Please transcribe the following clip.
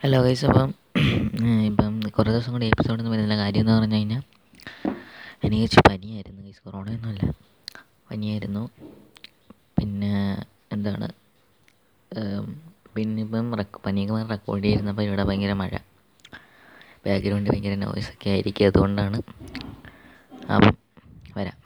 Hello guys അപ്പം ഇപ്പം കുറേ ദിവസം എപ്പിസോഡ് എപ്പിസോഡൊന്നും വരുന്നില്ല. കാര്യം എന്ന് പറഞ്ഞു കഴിഞ്ഞാൽ എനിക്ക് വെച്ച് പനിയായിരുന്നു ഗൈസ്. കൊറോണയൊന്നുമല്ല പനിയായിരുന്നു. പിന്നെ എന്താണ് പിന്നെ ഇപ്പം പനിയൊക്കെ മാറി റെക്കോർഡ് ചെയ്തിരുന്നപ്പോൾ ഇവിടെ ഭയങ്കര മഴ. ബാക്ക്ഗ്രൗണ്ടിൽ ഭയങ്കര നോയ്സൊക്കെ ആയിരിക്കും അതുകൊണ്ടാണ്. അപ്പം വരാം.